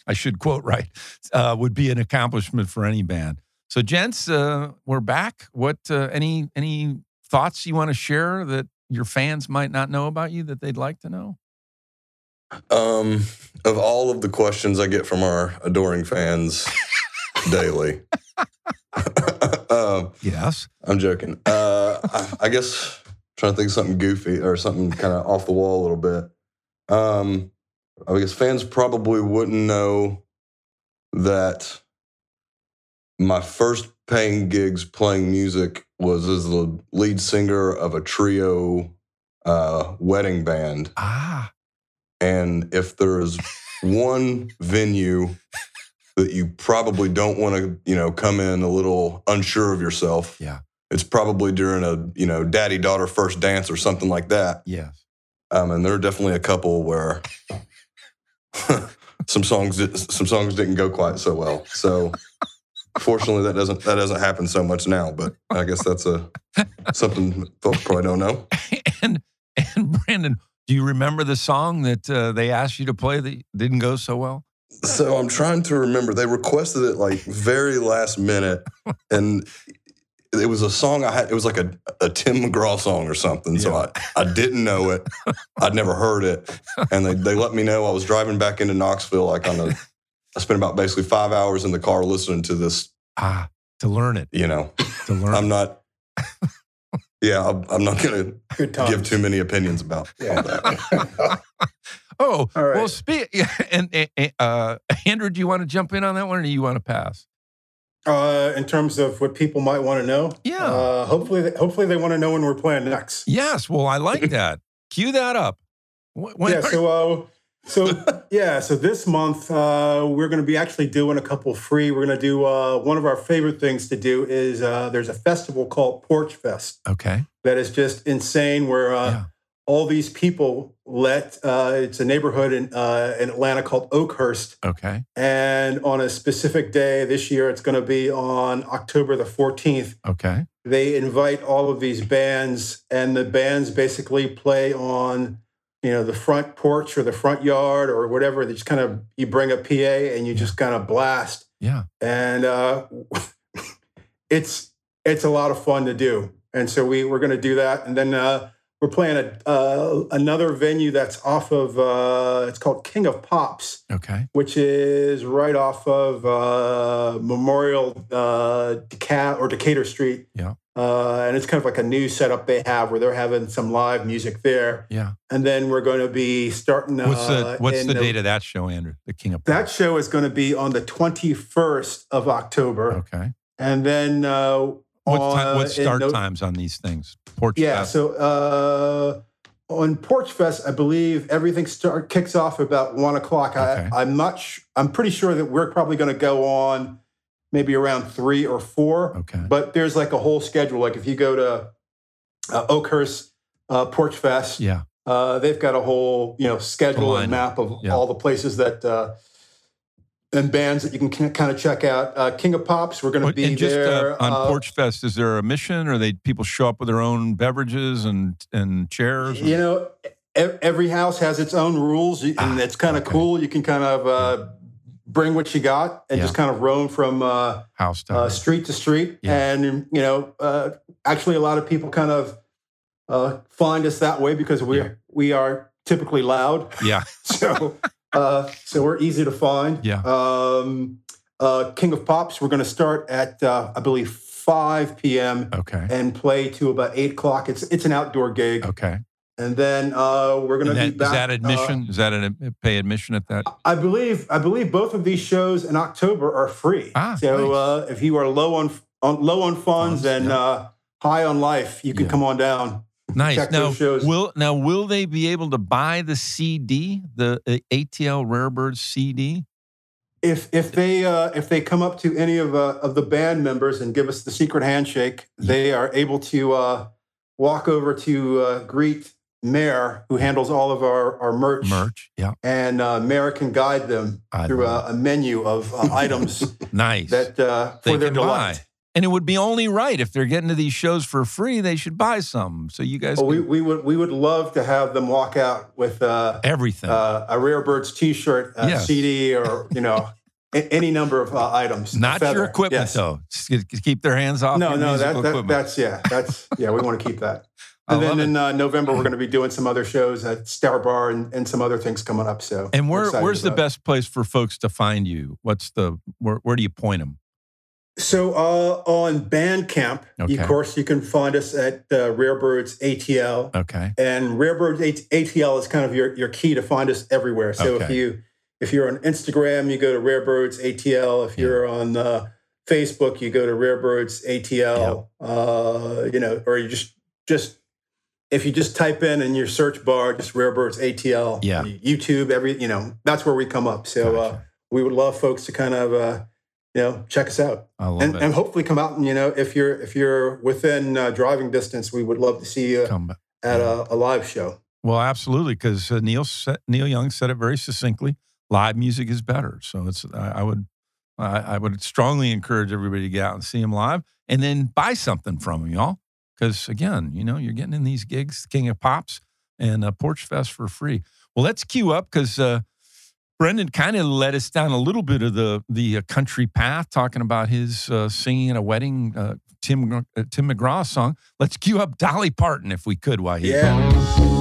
I should quote right, uh, would be an accomplishment for any band. So, gents, uh, we're back. What uh, any any thoughts you want to share that your fans might not know about you that they'd like to know? Um, of all of the questions I get from our adoring fans daily, um, Yes. I'm joking. Uh, I, I guess trying to think of something goofy or something kind of off the wall a little bit. Um, I guess fans probably wouldn't know that my first paying gigs playing music was as the lead singer of a trio uh, wedding band. Ah, And if there is one venue that you probably don't want to, you know, come in a little unsure of yourself, Yeah. it's probably during a, you know, daddy daughter first dance or something like that. yes. Um, and there are definitely a couple where some songs some songs didn't go quite so well. So Fortunately, that doesn't that doesn't happen so much now. But I guess that's a something folks probably don't know. and and Brandon, do you remember the song that uh, they asked you to play that didn't go so well? So I'm trying to remember. They requested it like very last minute, and it was a song I had. It was like a, a Tim McGraw song or something. So I, I didn't know it. I'd never heard it, and they, they let me know. I was driving back into Knoxville. Like on a, I spent about basically five hours in the car listening to this. Ah, to learn it, You know, to learn. I'm not. Yeah, I'm, I'm not going to give too many opinions about Yeah. that. Oh, All right. well, speak. And, and uh, Andrew, do you want to jump in on that one, or do you want to pass? Uh, in terms of what people might want to know, Yeah. Uh, hopefully, they, hopefully they want to know when we're playing next. Yes. Well, I like that. Cue that up. Wh- When, yeah. So, uh, so yeah. So this month uh, we're going to be actually doing a couple free. We're going to do uh, one of our favorite things to do is uh, there's a festival called Porch Fest okay. that is just insane. Where uh, yeah. all these people let uh, it's a neighborhood in uh, in Atlanta called Oakhurst, Okay. and on a specific day this year, it's going to be on October the 14th. Okay. They invite all of these bands, and the bands basically play on, you know, the front porch or the front yard or whatever. They just kind of you bring a PA and you just kind of blast, Yeah. and uh, it's it's a lot of fun to do. And so we we're going to do that, and then uh, we're playing a uh, another venue that's off of uh, it's called King of Pops Okay. which is right off of uh, Memorial uh, Deca- or Decatur Street. Yeah. Uh, and it's kind of like a new setup they have where they're having some live music there. Yeah. And then we're going to be starting. What's the uh, What's the date of that show, Andrew? The King of That show is going to be on the 21st of October. Okay. And then. Uh, What time? What in start No- times on these things? Porch. Yeah. Fest? So uh, on Porch Fest, I believe everything start kicks off about one o'clock. Okay. I, I'm not. Sh- I'm pretty sure that we're probably going to go on maybe around three or four. Okay. But there's like a whole schedule. Like if you go to uh, Oakhurst uh, Porch Fest, Yeah. uh, they've got a whole you know schedule and map of Yeah. all the places that. And bands that you can kind of check out. Uh, King of Pops, we're going to be and just there uh, on uh, Porch Fest, is there a mission, or they people show up with their own beverages and and chairs? You know, every house has its own rules, and Ah, it's kind of okay. cool. You can kind of uh, bring what you got and Yeah. just kind of roam from uh, House to uh, street to street. Yeah. And you know, uh, actually, a lot of people kind of uh, find us that way because we Yeah. we are typically loud, Yeah. so uh, so we're easy to find. Yeah. Um, uh, King of Pops, we're going to start at uh, I believe 5 p.m. Okay. and play to about eight o'clock. It's it's an outdoor gig. Okay. And then uh, we're going to that, be back. is that uh, admission? is that a pay admission at that? I believe I believe both of these shows in October are free. Ah, so nice. uh, if you are low on, on low on funds, Funds, and yeah. uh, high on life, you can Yeah. come on down. Nice. check Now, will now will they be able to buy the CD, the uh, ATL Rarebirds CD? If if they uh, if they come up to any of uh, of the band members and give us the secret handshake, they are able to uh, walk over to uh, greet Mayor, who handles all of our our merch, Merch. Yeah. and uh, Mayor can guide them I through a, a menu of uh, items Nice. that uh, They for their can buy. And it would be only right if they're getting to these shows for free, they should buy some. So you guys Well, we, can- we would we would love to have them walk out with uh, everything. uh, a Rare Birds T-shirt, a Yes. CD, or you know any number of uh, items. Not feather. your equipment Yes. though. Just keep their hands off. No, no, that, that that's yeah, that's yeah. We want to keep that. I And then in uh, November, we're going to be doing some other shows at Star Bar and, and some other things coming up. So, And where where's the best place for folks to find you? What's the where, where do you point them? So uh, on Bandcamp, Okay. of course, you can find us at uh, Rarebirds ATL. Okay. and Rarebird A- ATL is kind of your, your key to find us everywhere. So if you if you're on Instagram, you go to Rarebirds ATL. If Yeah. you're on uh, Facebook, you go to Rarebirds ATL. Uh, you know, or you just just if you just type in in your search bar just Rarebirds ATL. Yeah. YouTube, every you know that's where we come up. So uh, we would love folks to kind of uh, you know check us out I love and, it. and hopefully come out and you know if you're if you're within uh, driving distance, we would love to see you Come at a, a live show. Well, absolutely, because uh, Neil Neil Young said it very succinctly. Live music is better, so it's I, I would I, I would strongly encourage everybody to get out and see him live and then buy something from him, y'all. Because again, you know, you're getting in these gigs, King of Pops and uh, Porch Fest for free. Well, let's queue up because uh, Brandon kind of led us down a little bit of the the uh, country path, talking about his uh, singing at a wedding, uh, Tim uh, Tim McGraw song. Let's cue up Dolly Parton if we could. While he Yeah.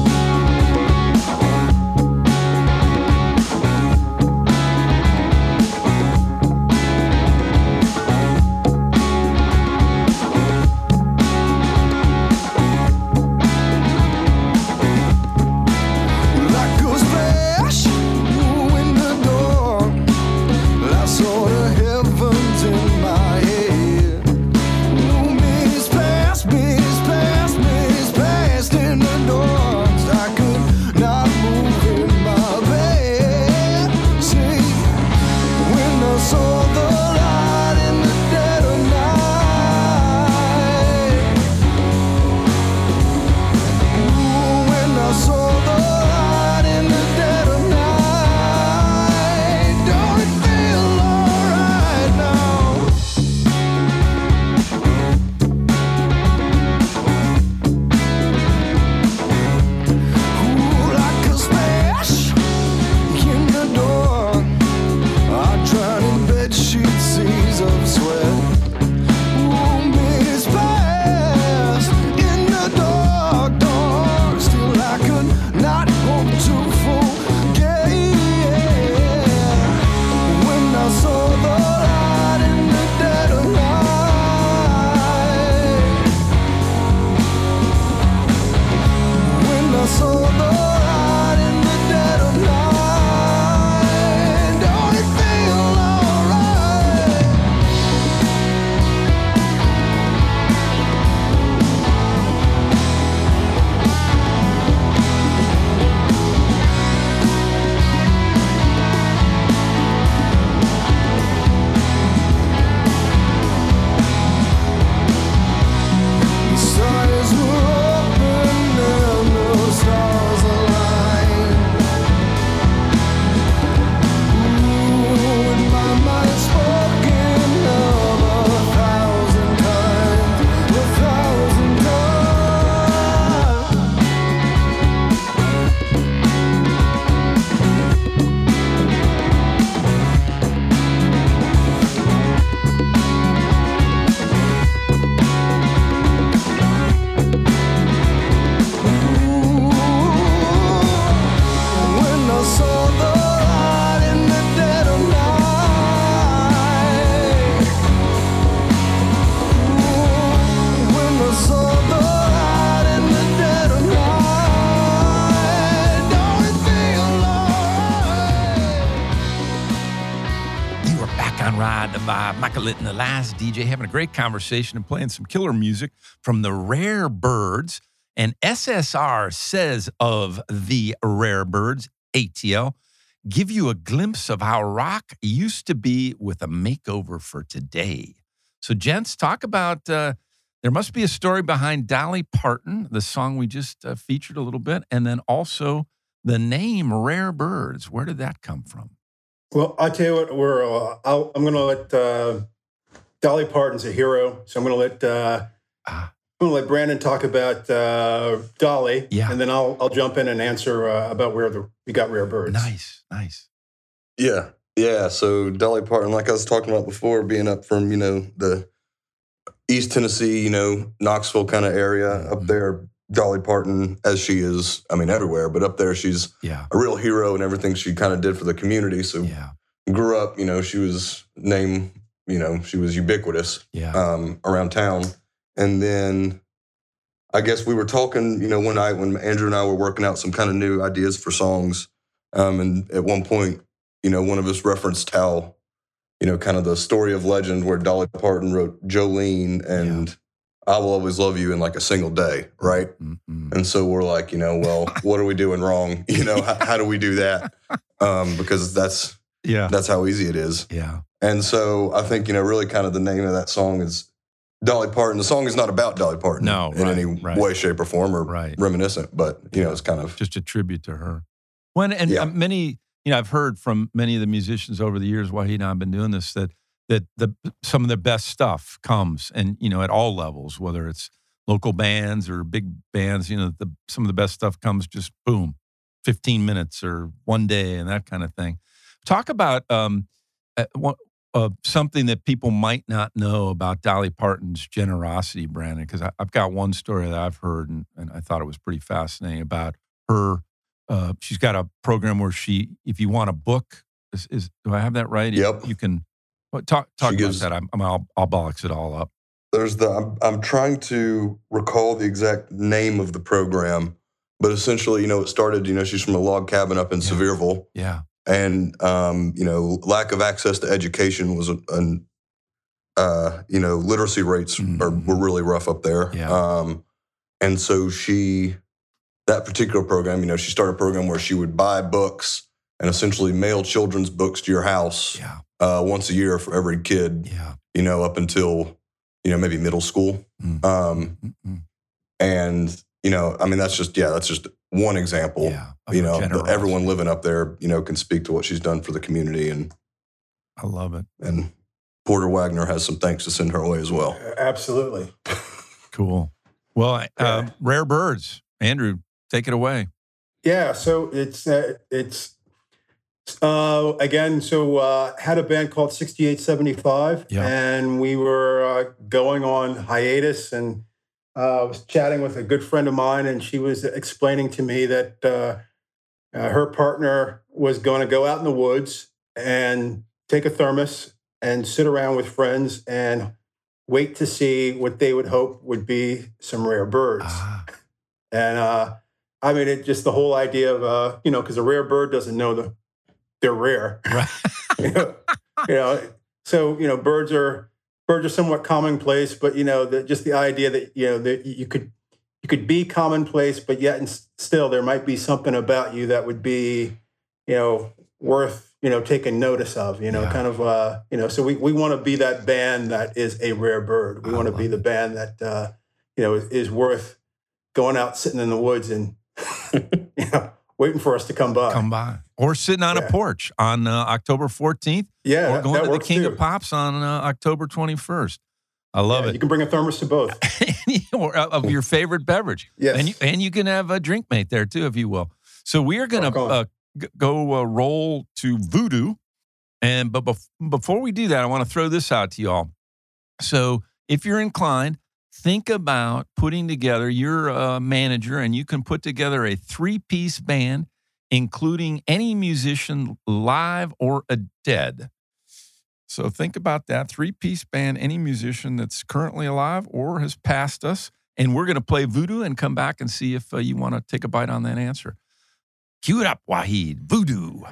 Ride the Vibe. Michael Litten, the last DJ, having a great conversation and playing some killer music from the Rare Birds. And SSR says of the Rare Birds, ATL, give you a glimpse of how rock used to be with a makeover for today. So, gents, talk about. Uh, there must be a story behind Dolly Parton, the song we just uh, featured a little bit, and then also the name Rare Birds. Where did that come from? Well, I'll tell you what, we're, uh, I'll, I'm going to let uh, Dolly Parton's a hero. So I'm going to let uh, Ah. I'm going to let Brandon talk about uh, Dolly. Yeah. And then I'll, I'll jump in and answer uh, about where the, we got rare birds. Nice, nice. Yeah. Yeah. So Dolly Parton, like I was talking about before, being up from, you know, the East Tennessee, you know, Knoxville kind of area up Mhm. there, Dolly Parton, as she is, I mean, everywhere, but up there, she's Yeah, a real hero and everything she kind of did for the community. So yeah, grew up, you know, she was named, you know, she was ubiquitous yeah. um, around town. And then I guess we were talking, you know, one night when Andrew and I were working out some kind of new ideas for songs. Um, and at one point, you know, one of us referenced how, you know, kind of the story of legend where Dolly Parton wrote Jolene and I Will Always Love You in like a single day, right? Mm-mm. And so we're like, you know, well, what are we doing wrong? You know, how, how do we do that? Um, because that's Yeah, that's how easy it is. yeah, And so I think, you know, really kind of the name of that song is Dolly Parton. The song is not about Dolly Parton No, in right, any right. way, shape, or form or Right. reminiscent, but, you know, it's kind of, just a tribute to her. When and Yeah. uh, many, you know, I've heard from many of the musicians over the years, Wahid and I've been doing this, that that the some of the best stuff comes, and you know, at all levels, whether it's local bands or big bands, you know, the some of the best stuff comes just boom, fifteen minutes or one day, and that kind of thing. Talk about um, uh, uh, something that people might not know about Dolly Parton's generosity, Brandon, because I've got one story that I've heard and, and I thought it was pretty fascinating about her. Uh, she's got a program where she, if you want a book, is, is do I have that right? Yep. You, can what, talk talk She about gives- that. I'm, I'm I'll, I'll box it all up. There's the I'm, I'm trying to recall the exact name of the program, but essentially, you know, it started. You know, she's from a log cabin up in Yeah. Sevierville, Yeah. and um, you know, lack of access to education was a, an uh, you know, literacy rates are, Mhm. were really rough up there. Yeah. Um, and so she, that particular program, you know, she started a program where she would buy books and essentially mail children's books to your house Yeah. uh, once a year for every kid, Yeah. you know, up until you know maybe middle school. Mm. Um, Mm-mm. and you know, I mean, that's just yeah, that's just one example. Yeah. You know, the- everyone living up there, you know, can speak to what she's done for the community, and I love it. and Porter Wagoner has some thanks to send her way as well. Absolutely. Cool. Well, uh, Yeah. rare birds. Andrew, take it away. Yeah, so it's uh, it's uh, again. So uh, had a band called Sixty Eight Seventy Five, Yeah. and we were uh, going on hiatus, and uh, I was chatting with a good friend of mine, and she was explaining to me that uh, uh, her partner was going to go out in the woods and take a thermos and sit around with friends and wait to see what they would hope would be some rare birds. Ah, And uh, I mean, it just the whole idea of uh, you know, because a rare bird doesn't know the they're rare. right. you, know, you know, so you know, birds are birds are somewhat commonplace, but you know, the, just the idea that you know that you could you could be commonplace, but yet and still there might be something about you that would be you know worth you know taking notice of. You know, Yeah. kind of uh, you know. So we we want to be that band that is a rare bird. We want to be the band that uh, you know is, is worth going out sitting in the woods and you know waiting for us to come by. Come by. Or sitting on a porch on uh, October 14th yeah, or that, going that to the King too. of Pops on uh, October 21st. I love Yeah, it. You can bring a thermos to both. or uh, of your favorite beverage. Yes. And you, and you can have a Drinkmate there too, if you will. So we are going to uh, go uh, roll to Voodoo. And but bef- before we do that, I want to throw this out to y'all. So if you're inclined, think about putting together your uh, manager, and you can put together a three piece band, including any musician live or a dead. So think about that three piece band, any musician that's currently alive or has passed us. And we're going to play voodoo and come back and see if uh, you want to take a bite on that answer. Cue it up, Wahid. Voodoo.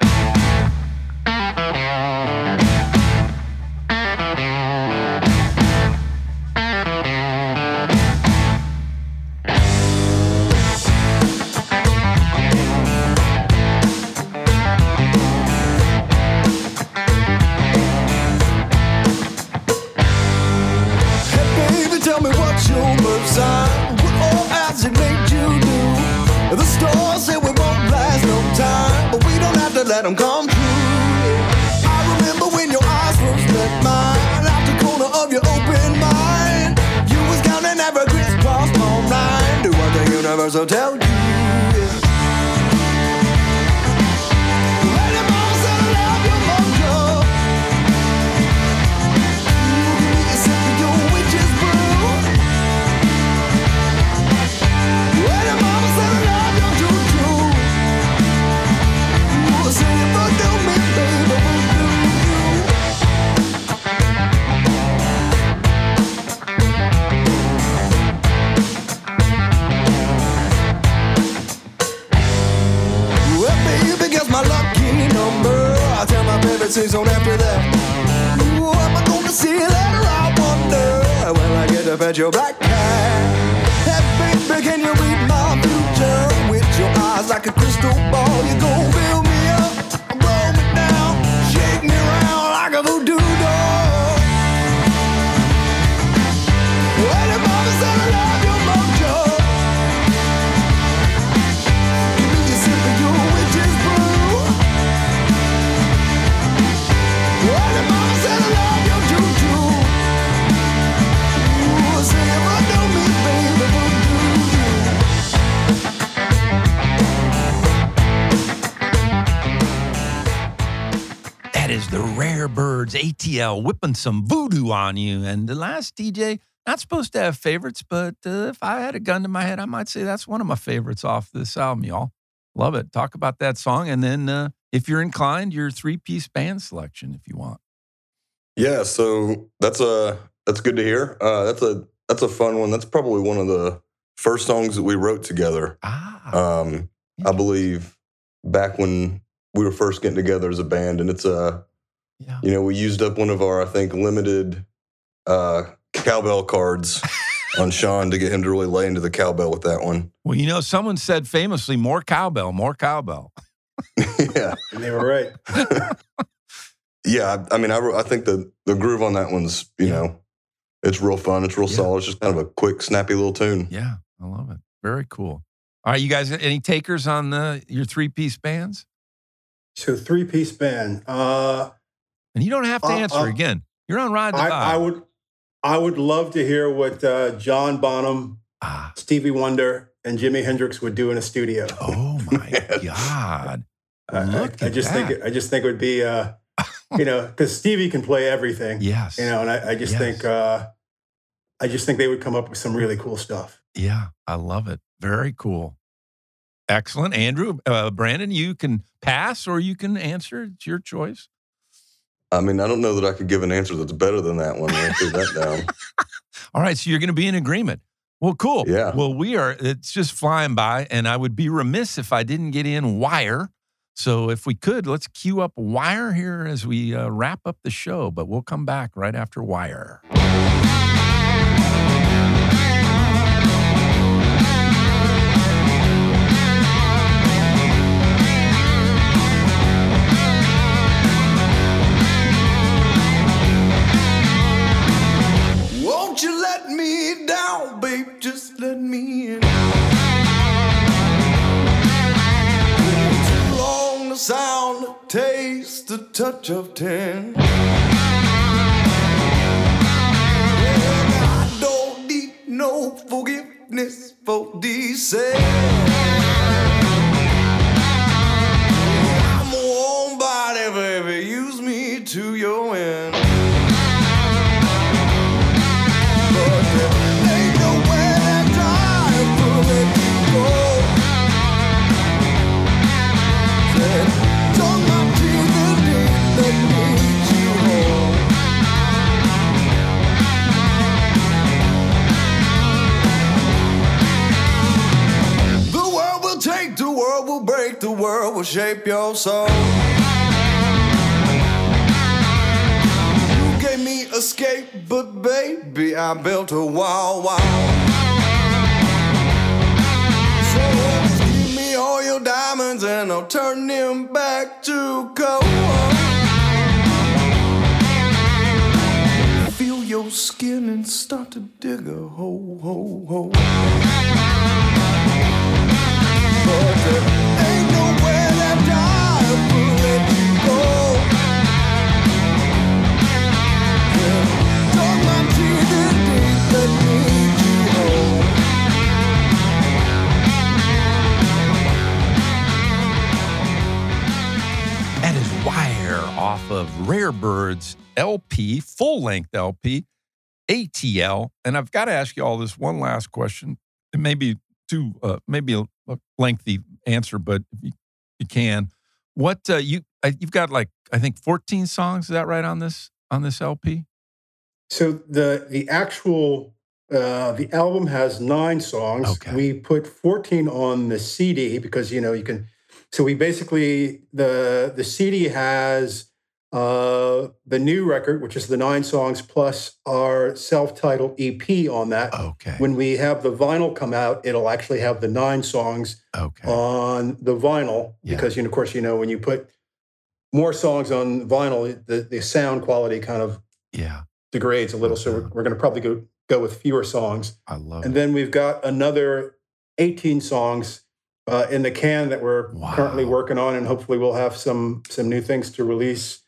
Let them come true. I remember when your eyes first met mine, out the corner of your open mind. You was counting every crisscross all. Do what the universe will tell you. Birds ATL whipping some voodoo on you. And the last DJ, not supposed to have favorites, but uh, if I had a gun to my head, I might say that's one of my favorites off this album, y'all. Love it. Talk about that song. And then uh, if you're inclined, your three piece band selection if you want. Yeah, so that's a that's good to hear. Uh, that's a that's a fun one. That's probably one of the first songs that we wrote together. Ah. Um, I believe back when we were first getting together as a band, and it's a yeah. you know we used up one of our I think limited uh, cowbell cards on Shawn to get him to really lay into the cowbell with that one. Well, you know, someone said famously, more cowbell, more cowbell. yeah, And they were right. yeah. I, I mean, I, I think the the groove on that one's you Yeah. know it's real fun. It's real Yeah. solid. It's just kind of a quick, snappy little tune. Yeah, I love it. Very cool. All right, you guys, any takers on the, your three piece bands? So three piece band. Uh, And you don't have to Uh, answer uh, again. You're on Ride the I, I would, I would love to hear what uh, John Bonham, ah, Stevie Wonder, and Jimi Hendrix would do in a studio. oh my God. I- I, Look I just that. think, it, I just think it would be, uh, you know, because Stevie can play everything. Yes. You know, and I, I just Yes. think, uh, I just think they would come up with some really cool stuff. Yeah, I love it. Very cool. Excellent. Andrew, uh, Brandon, you can pass or you can answer. It's your choice. I mean, I don't know that I could give an answer that's better than that one. I threw that down. All right, so you're going to be in agreement. Well, cool. Yeah. Well, we are. It's just flying by, and I would be remiss if I didn't get in Wire. So, if we could, let's cue up Wire here as we uh, wrap up the show. But we'll come back right after Wire. Down, babe? Just let me in. Too long the sound, the taste, the touch of ten. Well, I don't need no forgiveness for these. I'm a warm body, baby. Use me to your end. Will shape your soul. You gave me escape, but baby, I built a wall, wall. So give me all your diamonds and I'll turn them back to gold. Feel your skin and start to dig a hole, hole, hole. But there of Rare Birds LP, full length LP, ATL. And I've got to ask you all this one last question. It may be too, uh, maybe a, a lengthy answer, but if you, you can, what uh, you uh, you've got like I think 14 songs. Is that right on this on this LP? So the the actual uh, the album has nine songs. Okay. We put 14 on the CD because you know you can. So we basically the the CD has uh, the new record, which is the nine songs plus our self-titled EP on that. Okay. When we have the vinyl come out, it'll actually have the nine songs Okay. on the vinyl Yeah. because you know, of course, you know when you put more songs on vinyl, the, the sound quality kind of yeah. degrades a little. So we're, we're going to probably go go with fewer songs. I love And it. then we've got another 18 songs uh, in the can that we're Wow. currently working on, and hopefully we'll have some some new things to release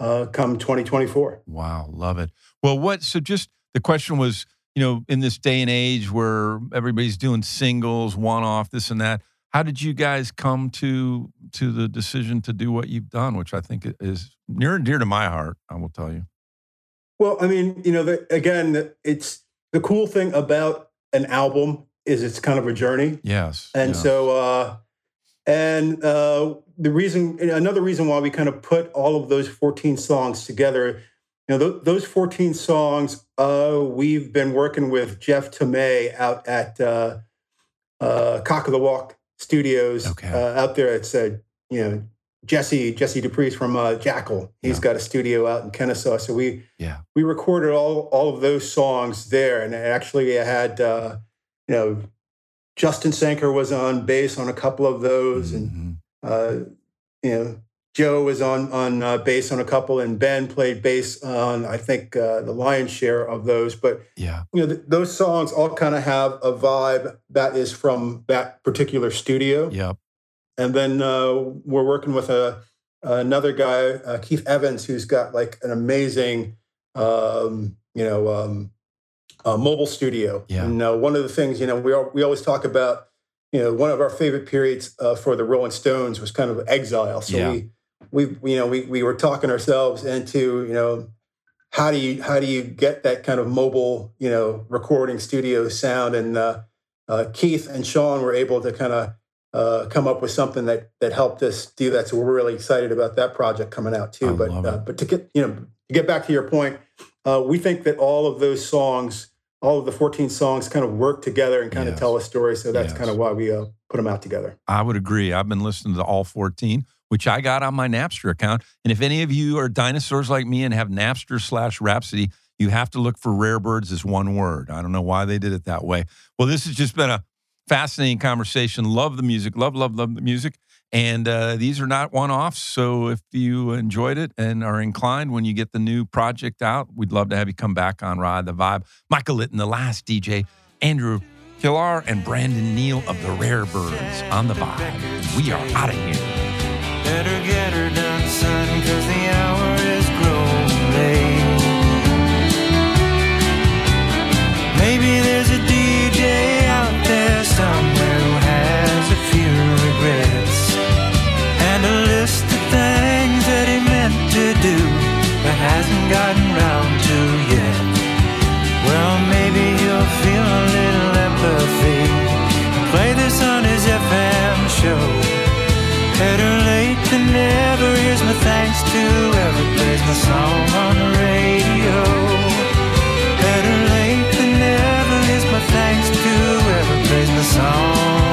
uh, come 2024. Wow, love it. Well, what? So, just the question was, you know, in this day and age where everybody's doing singles, one off, this and that, how did you guys come to to the decision to do what you've done, which I think is near and dear to my heart? I will tell you. Well, I mean, you know, the, again, it's the cool thing about an album is it's kind of a journey. Yes. And yes. so, uh, and uh, the reason, another reason why we kind of put all of those 14 songs together, you know, th- those 14 songs, uh, we've been working with Jeff Tomei out at uh, uh, Cock of the Walk Studios Okay. uh, out there. It's, uh, you know, Jesse Jesse Dupree's from uh, Jackyl. He's Yeah. got a studio out in Kennesaw. So we Yeah. we recorded all all of those songs there, and actually I had uh, you know Justin Sanker was on bass on a couple of those, and Mhm. uh, you know Joe was on on uh, bass on a couple, and Ben played bass on I think uh, the lion's share of those. But yeah. you know th- those songs all kind of have a vibe that is from that particular studio. Yep. And then uh, we're working with a another guy, uh, Keith Evans, who's got like an amazing, um, you know, um, uh, mobile studio. Yeah. And uh, one of the things, you know, we al- we always talk about, you know, one of our favorite periods uh, for the Rolling Stones was kind of exile. So Yeah. we we you know we we were talking ourselves into you know how do you how do you get that kind of mobile you know recording studio sound and uh, uh, Keith and Shawn were able to kind of uh, come up with something that that helped us do that. So we're really excited about that project coming out too. I but uh, but to get you know to get back to your point, uh, we think that all of those songs, all of the 14 songs, kind of work together and kind Yes. of tell a story. So that's Yes. kind of why we uh, put them out together. I would agree. I've been listening to all 14, which I got on my Napster account. And if any of you are dinosaurs like me and have Napster slash Rhapsody, you have to look for Rare Birds as one word. I don't know why they did it that way. Well, this has just been a fascinating conversation. Love the music. Love, love, love the music. And uh, these are not one offs. So if you enjoyed it and are inclined when you get the new project out, we'd love to have you come back on Ride the Vibe. Michael Litten, the last DJ, Andrew Cylar, and Brandon Neal of the Rare Birds on the Vibe. We are out of here. Better get her done, son, cause the hour is growing late. Maybe there's a DJ out there somewhere hasn't gotten round to yet. Well, maybe you'll feel a little empathy. Play this on his FM show. Better late than never. Here's my thanks to whoever plays my song on the radio. Better late than never. Here's my thanks to whoever plays my song.